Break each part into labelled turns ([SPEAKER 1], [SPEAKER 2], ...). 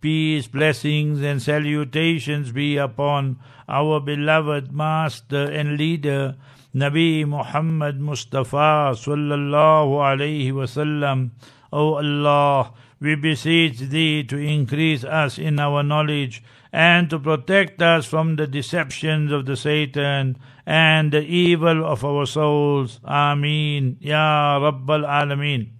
[SPEAKER 1] Peace, blessings and salutations be upon our beloved Master and Leader, Nabi Muhammad Mustafa sallallahu alayhi wasallam. O Allah, we beseech Thee to increase us in our knowledge and to protect us from the deceptions of the Satan and the evil of our souls. Ameen. Ya Rabbal Alameen.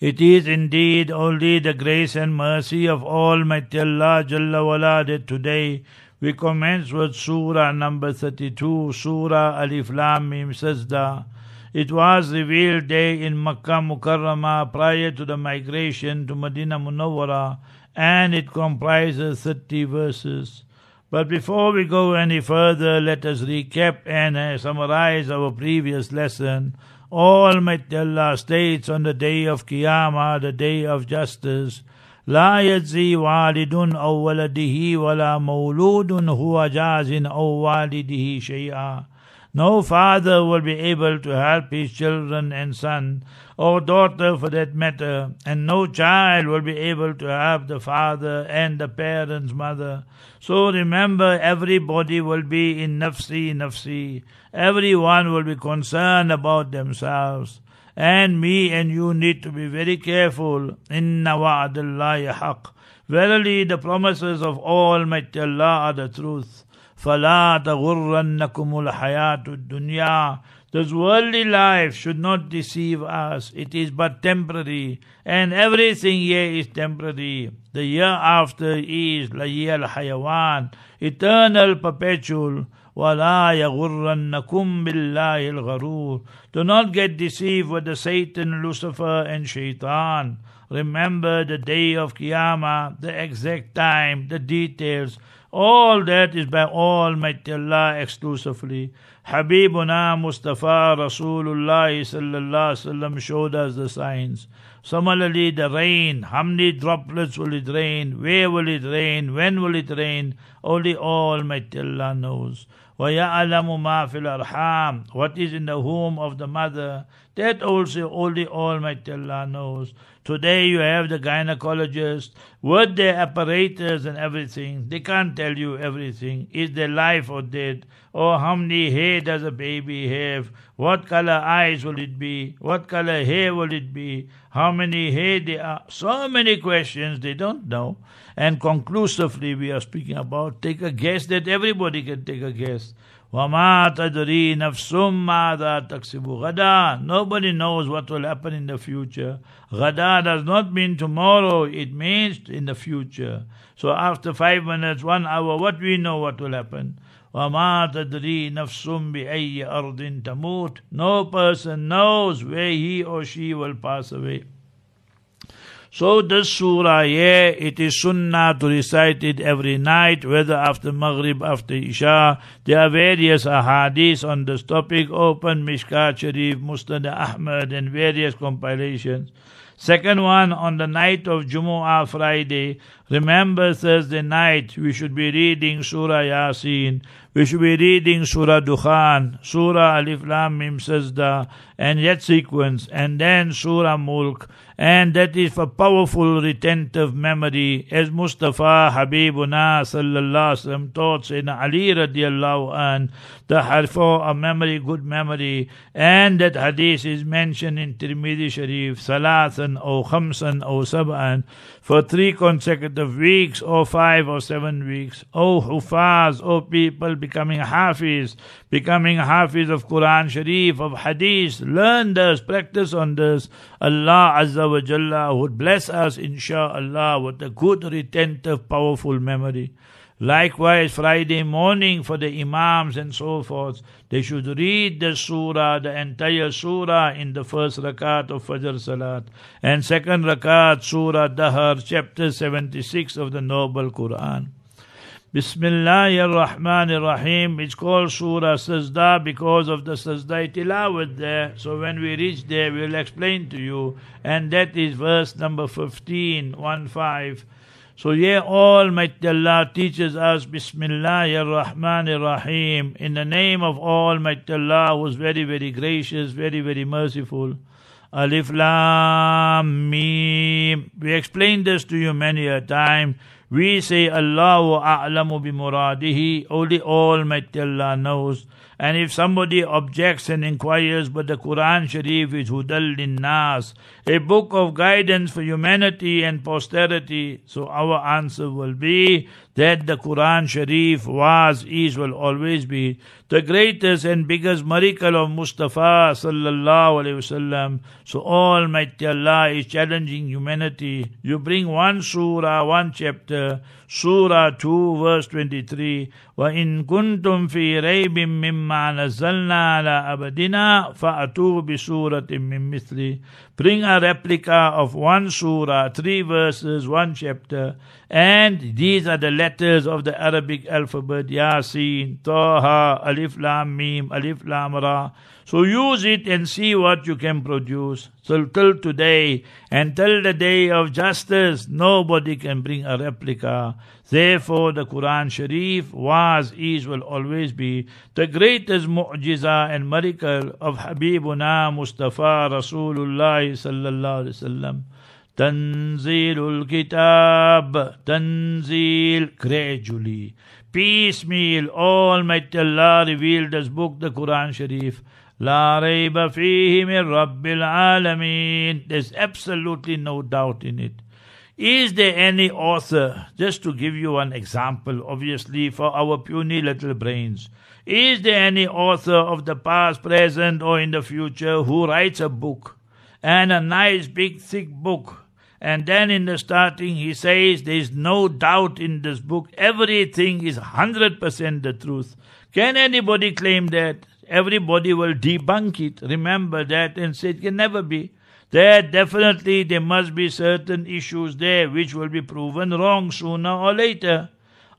[SPEAKER 1] It is indeed only the grace and mercy of Almighty Allah Jalla wala that today we commence with Surah number 32, Surah Alif Lam Mim Sajda. It was revealed day in Makkah Mukarramah prior to the migration to Medina Munawwara and it comprises 30 verses. But before we go any further, let us recap and uh, summarize our previous lesson. Almighty Allah states on the day of Qiyamah, the day of justice, لا يجزي والد أو ولده ولا مولود هو جاز أو والده شيئا no father will be able to help his children and son, or daughter for that matter, and no child will be able to help the father and the parent's mother. So remember, everybody will be in nafsi nafsi. Everyone will be concerned about themselves. And me and you need to be very careful. Inna wa'adallahi haq. Verily, the promises of Almighty Allah are the truth. فَلَا تَغُرَّنَّكُمُ الْحَيَاةُ الدُّنْيَا This worldly life should not deceive us. It is but temporary, and everything here is temporary. The year after is لَيَّ الْحَيَوَانِ Eternal, perpetual. وَلَا يَغُرَّنَّكُمْ بِاللَّهِ الْغَرُورِ Do not get deceived with the Satan, Lucifer, and Shaitan. Remember the day of Qiyamah, the exact time, the details. all that is by Almighty Allah exclusively. Habibuna Mustafa Rasulullah sallallahu sallam showed us the signs. Similarly, the rain, how many droplets will it rain, where will it rain, when will it rain, only Almighty Allah knows. وَيَعْلَمُ مَا فِي الْأَرْحَامِ What is in the womb of the mother, that also only Almighty Allah knows. Today you have the gynecologist with their apparatus and everything. They can't tell you everything. Is there life or dead? Or how many hair does a baby have? What color eyes will it be? What color hair will it be? How many hair there are? So many questions they don't know. And conclusively we are speaking about take a guess that everybody can take a guess. وَمَا تَدْرِي نَفْسٌ مَاذَا تَكْسِبُ غَدًا Nobody knows what will happen in the future. Gada does not mean tomorrow, it means in the future. So after five minutes, one hour, what we know what will happen. No person knows where he or she will pass away. So this surah, yeah, it is sunnah to recite it every night, whether after Maghrib, after Isha. There are various ahadith on this topic, open Mishkat Sharif, Musnad Ahmad, and various compilations. Second one, on the night of Jumu'ah Friday, remember Thursday night, we should be reading Surah Yasin, we should be reading Surah Dukhan, Surah Alif Lam Mim Sajda, and yet sequence, and then Surah Mulk, and that is for powerful retentive memory, as Mustafa Habibuna sallallahu wasallam taught Sayyidina Ali radiallahu an, the for a memory, good memory, and that hadith is mentioned in Tirmidhi Sharif, Salathan or Khamsan or Sab'an, for three consecutive of weeks or five or seven weeks. O Hufaz, O people becoming Hafiz, becoming Hafiz of Quran Sharif, of Hadith, learn this, practice on this. Allah Azza wa Jalla would bless us, inshaAllah, with a good, retentive, powerful memory. Likewise, Friday morning for the Imams and so forth, they should read the surah, the entire surah in the first rakat of Fajr Salat, and second rakat, Surah Dahar, chapter 76 of the Noble Quran. Bismillah ar-Rahman ar-Rahim. It's called Surah Sajda because of the Sajda tilawat there. So when we reach there, we'll explain to you. And that is verse number 15, 1 5. So yeah, Almighty Allah teaches us Bismillah ar-Rahman ar-Rahim in the name of Almighty Allah who is very, very gracious, very, very merciful. Alif Lam Mim. We explained this to you many a time. We say Allahu a'lamu bi muradihi. Only Almighty Allah knows. And if somebody objects and inquires, but the Quran Sharif is Hudal Nas, a book of guidance for humanity and posterity, so our answer will be that the Quran Sharif was, is, will always be the greatest and biggest miracle of Mustafa sallallahu alaihi wasallam. So Almighty Allah is challenging humanity. You bring one surah, one chapter, Surah 2 verse 23, وَإِن كُنتُم فِي رَيْبٍ مِّمَّا نَزَّلْنَا عَلَىٰ أَبَدِنَا فَأْتُوا بِسُورَةٍ مِّن مِّثْلِهِ Bring a replica of one surah, three verses, one chapter, and these are the letters of the Arabic alphabet, Yasin, Taha, Alif Lam Mim, Alif Lam Ra. So use it and see what you can produce. So till today and till the day of justice, nobody can bring a replica. Therefore, the Quran Sharif was, is, will always be the greatest mu'jiza and miracle of Habibuna Mustafa Rasulullah sallallahu alaihi wasallam. Tanzilul Kitab, Tanzil gradually, piecemeal, Almighty Allah revealed this book, the Quran Sharif. La rayba fihi min Rabbil alameen. There's absolutely no doubt in it. Is there any author, just to give you an example, obviously, for our puny little brains, is there any author of the past, present, or in the future who writes a book and a nice big thick book? And then in the starting, he says, There's no doubt in this book, everything is 100% the truth. Can anybody claim that? everybody will debunk it. Remember that and say it can never be. There definitely there must be certain issues there which will be proven wrong sooner or later.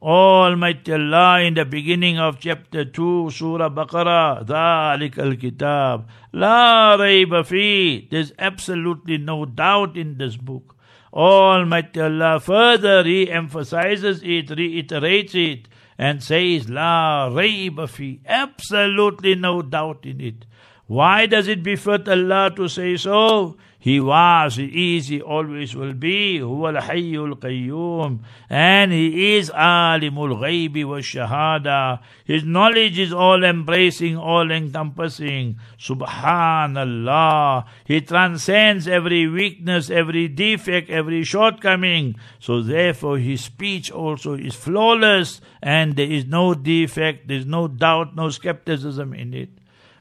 [SPEAKER 1] Almighty Allah in the beginning of chapter 2, Surah Baqarah, ذَلِكَ الْكِتَابِ لَا رَيْبَ فِيهِ There's absolutely no doubt in this book. Almighty Allah further re-emphasizes it, reiterates it, and says, La rayba fi, absolutely no doubt in it. Why does it befit Allah to say so? He was, He is, He always will be. Huwa al-hayyul qayyum. And He is alimul ghaybi wa shahada. His knowledge is all embracing, all encompassing. Subhanallah. He transcends every weakness, every defect, every shortcoming. So therefore His speech also is flawless and there is no defect, there is no doubt, no skepticism in it.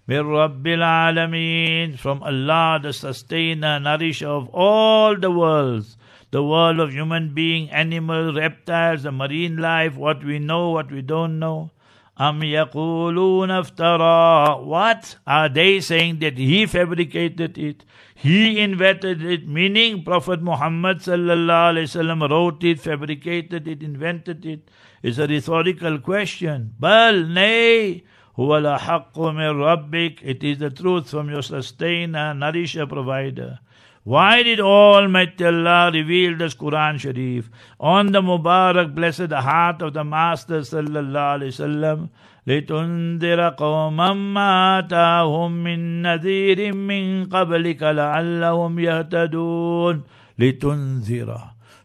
[SPEAKER 1] من رب العالمين from Allah the sustainer nourisher of all the worlds the world of human being animal reptiles the marine life what we know what we don't know Am يقولون افترى what are they saying that he fabricated it he invented it meaning prophet muhammad sallallahu alaihi wasallam wrote it fabricated it invented it is a rhetorical question bal nay هو الحق من ربك It is the truth from your sustainer, nourisher, provider. Why did Almighty Allah reveal this Quran Sharif on the Mubarak blessed heart of the Master sallallahu alaihi wasallam? لتنذر قوما ما آتاهم من نذير من قبلك لعلهم يهتدون لتنذر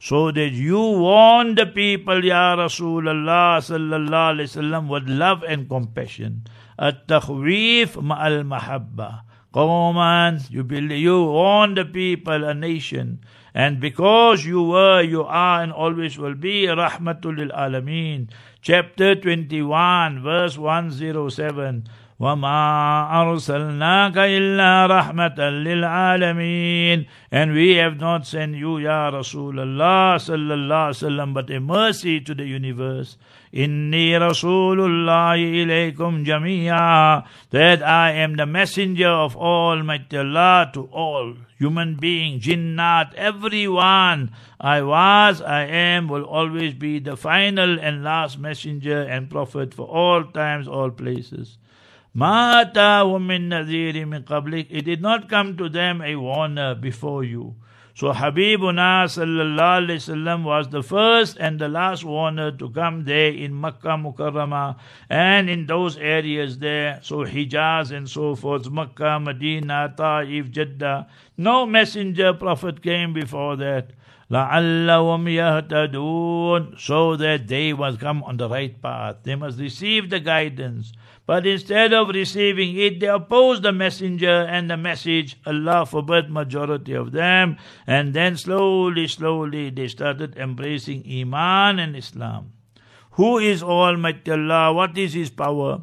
[SPEAKER 1] so that you warn the people, Ya Rasulullah sallallahu alayhi wasallam, with love and compassion. At-takhweef ma'al mahabba. Qawman, you, build, you warn the people, a nation. And because you were, you are, and always will be, Rahmatul Alameen. Chapter 21, verse 107. وما أرسلناك إلا رحمة للعالمين and we have not sent you Ya Rasulullah sallallahu alaihi wasallam but a mercy to the universe Inni Rasulullah ilaykum jamia that I am the messenger of Almighty Allah to all human beings, jinnat, everyone. I was, I am, will always be the final and last messenger and prophet for all times, all places. It did not come to them a warner before you. So Habibuna sallallahu alayhi wasallam was the first and the last warner to come there in Makkah Mukarramah and in those areas there. So Hijaz and so forth, Makkah, Medina, Ta'if, Jeddah. No messenger prophet came before that. لعلهم يهتدون so that they must come on the right path. They must receive the guidance. But instead of receiving it, they oppose the messenger and the message. Allah forbid majority of them. And then slowly, slowly they started embracing Iman and Islam. Who is Almighty Allah? What is His power?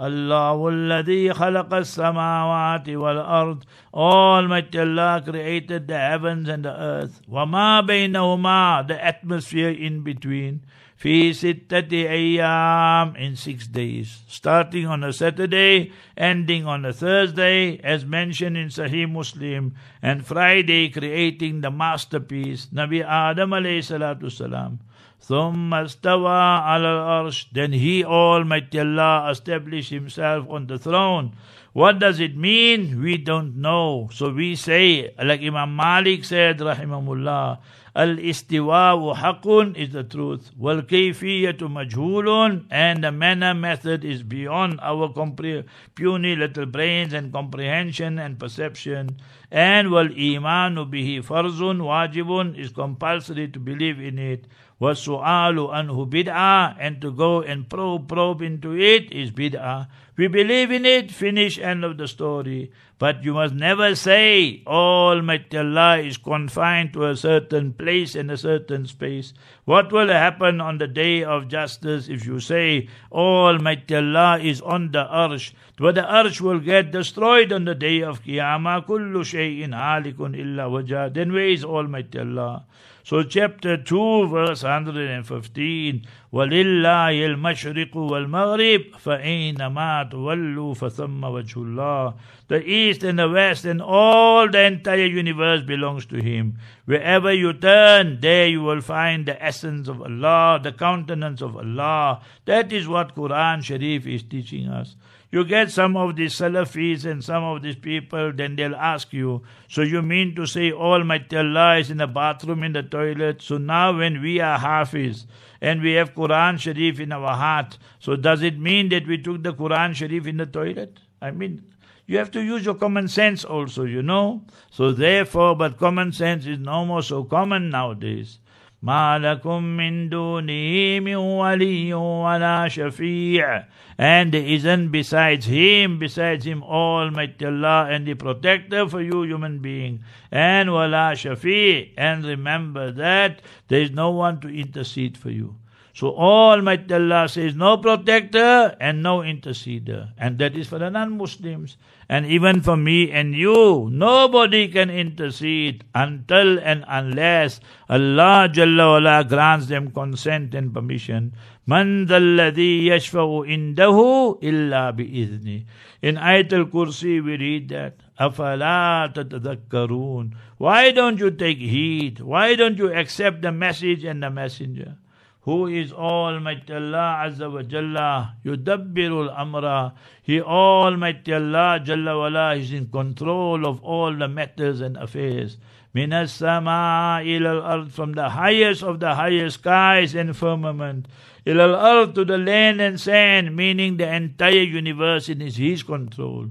[SPEAKER 1] الله الذي خلق السماوات والأرض Almighty Allah created the heavens and the earth وما بينهما the atmosphere in between في ستة أيام in six days starting on a Saturday ending on a Thursday as mentioned in Sahih Muslim and Friday creating the masterpiece Nabi Adam alayhi salatu salam ثم استوى على الأرش Then He Almighty Allah established Himself on the throne. What does it mean? We don't know. So we say, like Imam Malik said, rahimahullah, Al-istiwa'u haqqun is the truth. Wal kayfiyatu majhulun and the manner method is beyond our compre- puny little brains and comprehension and perception. And wal imanu bihi farzun wajibun is compulsory to believe in it. وَالسُّؤَالُ anhu bid'ah and to go and probe, probe into it is bid'ah. We believe in it, finish, end of the story. But you must never say Almighty Allah is confined to a certain place and a certain space. What will happen on the day of justice if you say Almighty Allah is on the arsh? But the arsh will get destroyed on the day of Qiyamah. Kullu shay'in halikun illa wajah. Then where is Almighty Allah? So chapter 2 verse 115 وَلِلَّهِ الْمَشْرِقُ وَالْمَغْرِبُ فَأَيْنَمَا تُوَلُّوا فَثَمَّ وَجْهُ اللَّهِ The east and the west and all the entire universe belongs to Him. Wherever you turn, there you will find the essence of Allah, the countenance of Allah. That is what Quran Sharif is teaching us. You get some of these Salafis and some of these people, then they'll ask you, so you mean to say Almighty Allah is in the bathroom, in the toilet? So now when we are Hafiz and we have Quran Sharif in our heart, so does it mean that we took the Quran Sharif in the toilet? I mean, you have to use your common sense also, you know. So therefore, but common sense is no more so common nowadays. ما لكم من دونه من ولي ولا شفيع and there isn't besides him besides him almighty Allah and the protector for you human being and wala shafi and remember that there is no one to intercede for you so Almighty Allah says no protector and no interceder. And that is for the non-Muslims. And even for me and you, nobody can intercede until and unless Allah Jalla wala grants them consent and permission. Man dhalladhi yashfa'u indahu illa bi'izni. In Ayatul Kursi we read that. أَفَلَا تَتَذَكَّرُونَ Why don't you take heed? Why don't you accept the message and the messenger? Who is Almighty Allah Azza wa Jalla, Yudabbirul Amra. He Almighty Allah Jalla wala is in control of all the matters and affairs. Minas sama ilal ard from the highest of the highest skies and firmament. Ilal ard to the land and sand, meaning the entire universe in his control.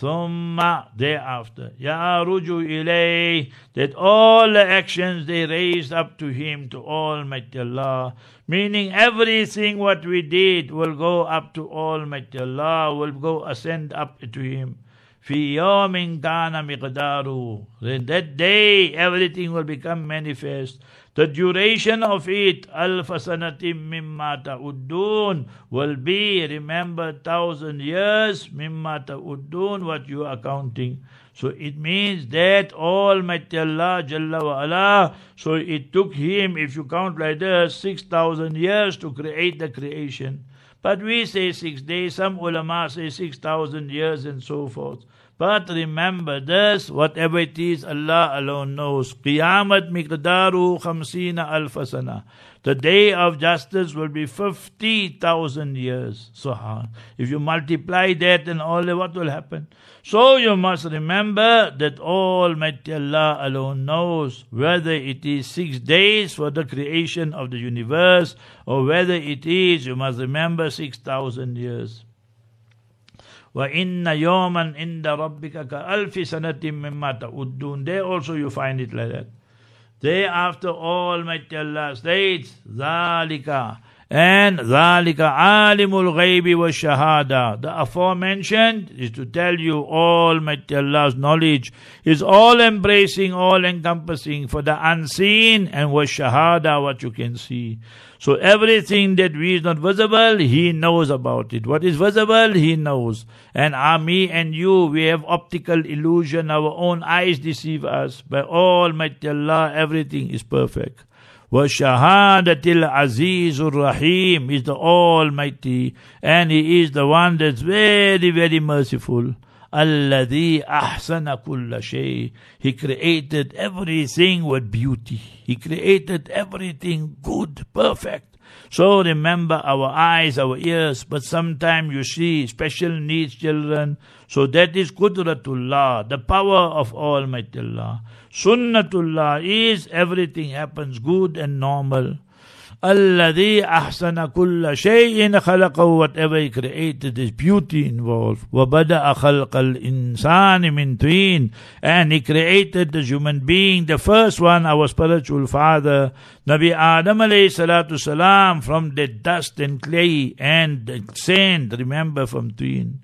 [SPEAKER 1] Thumma, thereafter, Yaruju Ilay that all the actions they raised up to Him, to Almighty Allah, meaning everything what we did will go up to Almighty Allah, will go ascend up to Him. Fi yawmin kana miqdaru. That day everything will become manifest. The duration of it, alf sanatim mimma ta'uddun, will be, remember, thousand years, mimma ta'uddun, what you are counting. So it means that Almighty Allah Jalla wa ala, so it took him, if you count like this, 6,000 years to create the creation. But we say six days, some ulama say 6,000 years and so forth. But remember this, whatever it is, Allah alone knows. Qiyamat miqdaru khamsina alfasana. The day of justice will be 50,000 years. So if you multiply that and all, what will happen? So you must remember that Almighty Allah alone knows whether it is six days for the creation of the universe or whether it is, you must remember, 6,000 years. وَإِنَّ يَوْمًا عِنْدَ رَبِّكَ كَأَلْفِ سَنَةٍ مِمَّا تَعُدُّونَ There also you find it like that. Thereafter Almighty Allah states, ذَلِكَ and Zalika Alimul Ghaibi wa Shahada. The aforementioned is to tell you Almighty Allah's knowledge is all embracing, all encompassing for the unseen and was Shahada, what you can see. So everything that is not visible, He knows about it. What is visible, He knows. And are me and you, we have optical illusion, our own eyes deceive us. By Almighty Allah, everything is perfect. وَشَهَادَةِ الْعَزِيزُ الرَّحِيمُ is the Almighty and He is the one that's very, very merciful. الَّذِي أَحْسَنَ كُلَّ شَيْءٍ He created everything with beauty. He created everything good, perfect. So remember our eyes, our ears, but sometimes you see special needs children. So that is Qudratullah, the power of Almighty Allah. Sunnatullah is everything happens good and normal. الذي أحسن كل شيء خلقه whatever he created is beauty involved وبدأ خلق الإنسان من طين and he created the human being the first one our spiritual father Nabi Adam alayhi salatu salam from the dust and clay and the sand remember from twin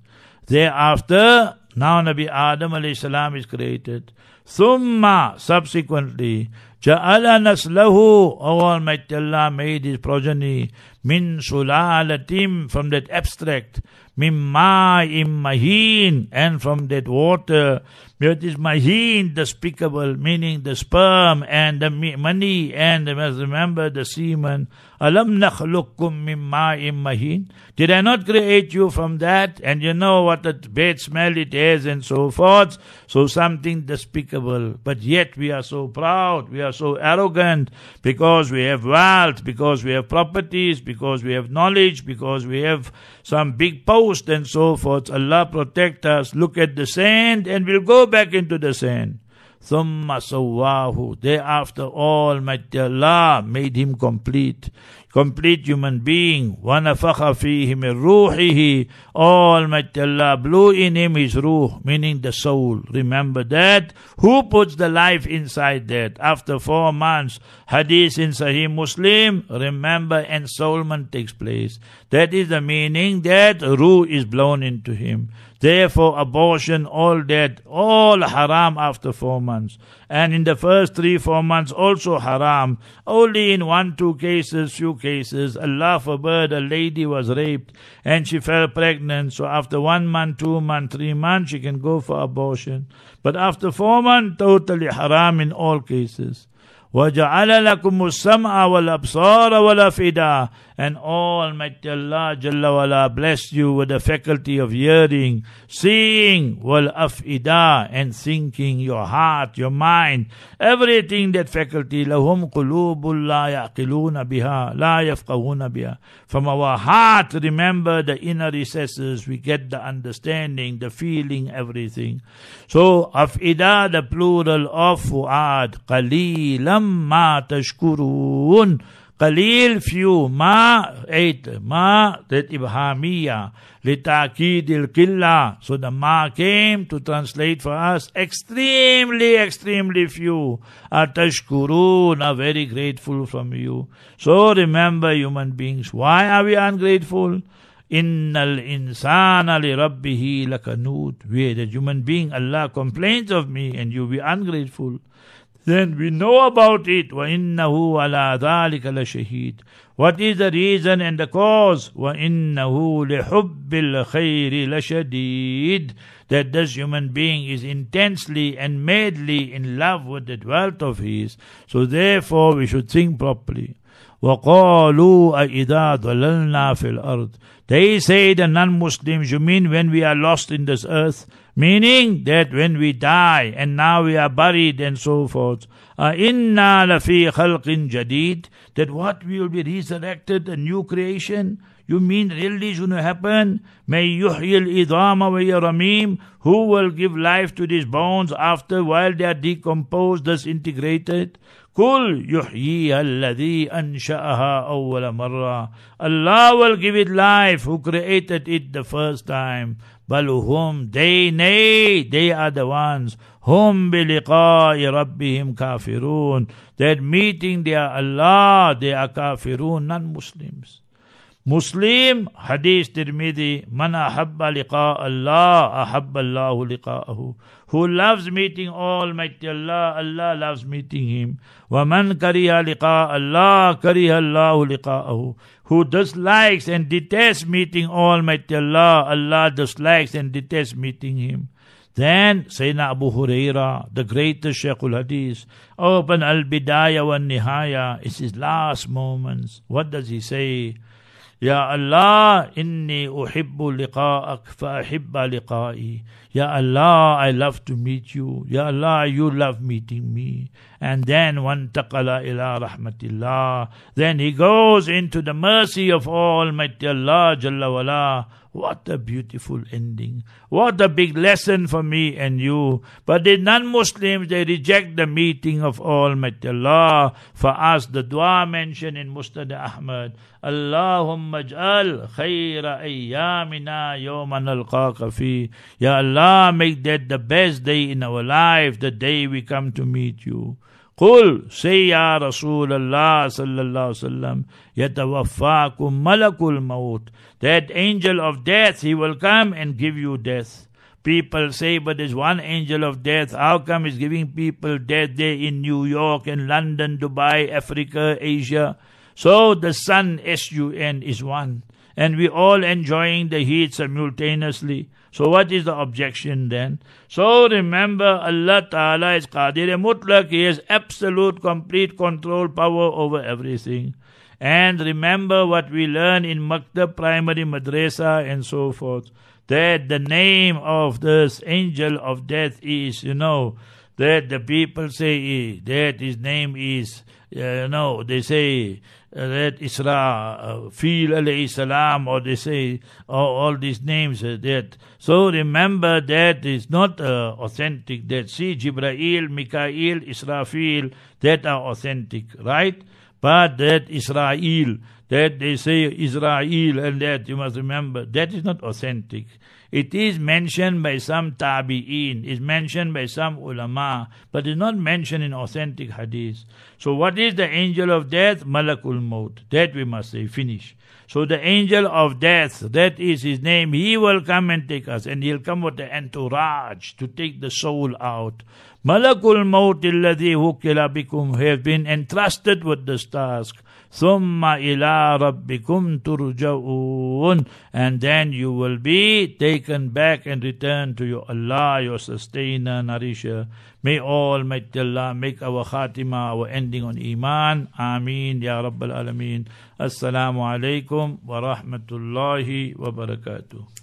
[SPEAKER 1] thereafter now Nabi Adam alayhi salam is created Thumma, subsequently, Ja'ala naslahu, Almighty Allah made his progeny, min sulalatim, from that abstract, mimma mahin, and from that water, it is mahin, despicable, meaning the sperm and the mani, and remember the semen. Alam nakhlukum mimma mahin. Did I not create you from that? And you know what a bad smell it has and so forth. So something despicable. But yet we are so proud, we are so arrogant because we have wealth, because we have properties, because we have knowledge, because we have some big post and so forth. Allah protect us. Look at the sand and we'll go back into the sand. ثم سواه Thereafter Almighty Allah made him complete complete human being. وَنَفَخَ فِيهِ مِنْ رُوحِهِ Almighty Allah blew in him his ruh, meaning the soul. Remember that. Who puts the life inside that? After four months, hadith in Sahih Muslim, remember ensoulment takes place. That is the meaning that ruh is blown into him. Therefore, abortion, all that, all haram after four months. And in the first three, four months, also haram. Only in one, two cases, few cases, Allah forbid, a lady was raped and she fell pregnant. So after one month, two months, three months, she can go for abortion. But after four months, totally haram in all cases. وَجَعَلَ لَكُمُ السَّمْعَ وَالْأَبْصَارَ وَالْأَفْئِدَةَ And Almighty Allah Jalla wala blessed you with the faculty of hearing, seeing, وَالْأَفْئِدَةَ and thinking, your heart, your mind, everything that faculty. لَهُمْ قُلُوبٌ لَا يَعْقِلُونَ بِهَا لَا يَفْقَهُونَ بِهَا From our heart, remember the inner recesses, we get the understanding, the feeling, everything. So, أفئدة, the plural of fu'ad, قَلِيلًا ما تشكرون قليل few ما eight ما that ibhamiyya لتأكيد القلة so the ma came to translate for us extremely extremely few atashkurun are very grateful from you so remember human beings why are we ungrateful Innal insana li rabbihi lakanud. Where the human being, Allah complains of me and you be ungrateful. Then we know about it. وَإِنَّهُ عَلَى ذَلِكَ لَشَهِيدٌ What is the reason and the cause? وَإِنَّهُ لِحُبِّ الْخَيْرِ لَشَدِيدٌ That this human being is intensely and madly in love with the wealth of his. So therefore we should think properly. وَقَالُوا أَإِذَا ضَلَلْنَا فِي الْأَرْضِ They say the non-Muslims, you mean when we are lost in this earth? meaning that when we die and now we are buried and so forth, uh, inna lafi khalqin jadid, that what we will be resurrected, a new creation. You mean really is going to happen? May yuhil idama wa yaramim, who will give life to these bones after while they are decomposed, disintegrated? Kul yuhyiha alladhi ansha'aha awwala marra. Allah will give it life who created it the first time. Baluhum, they, nay, they are the ones. Hum biliqa'i rabbihim kafirun. That meeting their Allah, they are kafirun, non-Muslims. Muslim hadith Tirmidhi man ahabba liqa Allah ahabba Allahu liqa'ahu. Who loves meeting Almighty Allah Allah loves meeting him. Wa man kariha liqa Allah kariha Allahu liqa'ahu. Who dislikes and detests meeting Almighty Allah Allah dislikes and detests meeting him. Then Sayyidina Abu Huraira, the greatest Shaykhul Hadith, open Al Bidayah wa Nihaya, it's his last moments. What does he say? Ya Allah, inni uhibbu liqa'ak fa liqa'i. Ya Allah, I love to meet you. Ya Allah, you love meeting me. And then one taqala ila rahmatillah. Then he goes into the mercy of Almighty Allah Jalla. What a beautiful ending. What a big lesson for me and you. But the non-Muslims, they reject the meeting of Almighty Allah. For us, the dua mentioned in Musnad Ahmad, Allahumma ij'al khayra ayyamina yawman alqaqa fi. Ya Allah, make that the best day in our life, the day we come to meet you. قل say صلى الله sallallahu وسلم yatawaffakum malakul الموت. That angel of death he will come and give you death. People say but there's one angel of death. How come he's giving people death there in New York in London Dubai Africa Asia? So the sun S-U-N is one. And we all enjoying the heat simultaneously so what is the objection then? So remember Allah Ta'ala is Qadir Mutlaq, He has absolute complete control power over everything. And remember what we learn in Maktab Primary Madrasa and so forth. That the name of this angel of death is, you know, that the people say that his name is, you know, they say uh, that Isra, uh, Fil alayhi salam, or they say all, all these names uh, that. So remember that is not uh, authentic. That see Jibrail, Mikael, Israfil, that are authentic, right? But that Israel, that they say Israel and that you must remember, that is not authentic. It is mentioned by some tabi'in, is mentioned by some ulama, but is not mentioned in authentic hadith. So what is the angel of death? Malakul Maut. That we must say, finish. So the angel of death, that is his name, he will come and take us, and he'll come with the entourage to take the soul out. Malakul Maut alladhi hukila bikum have been entrusted with this task. ثم إلى ربكم ترجعون and then you will be taken back and returned to your Allah, your sustainer, nourisher. May Almighty Allah make our khatima, our ending on Iman. Ameen, Ya Rabbal Alameen. Assalamu alaikum wa rahmatullahi wa barakatuh.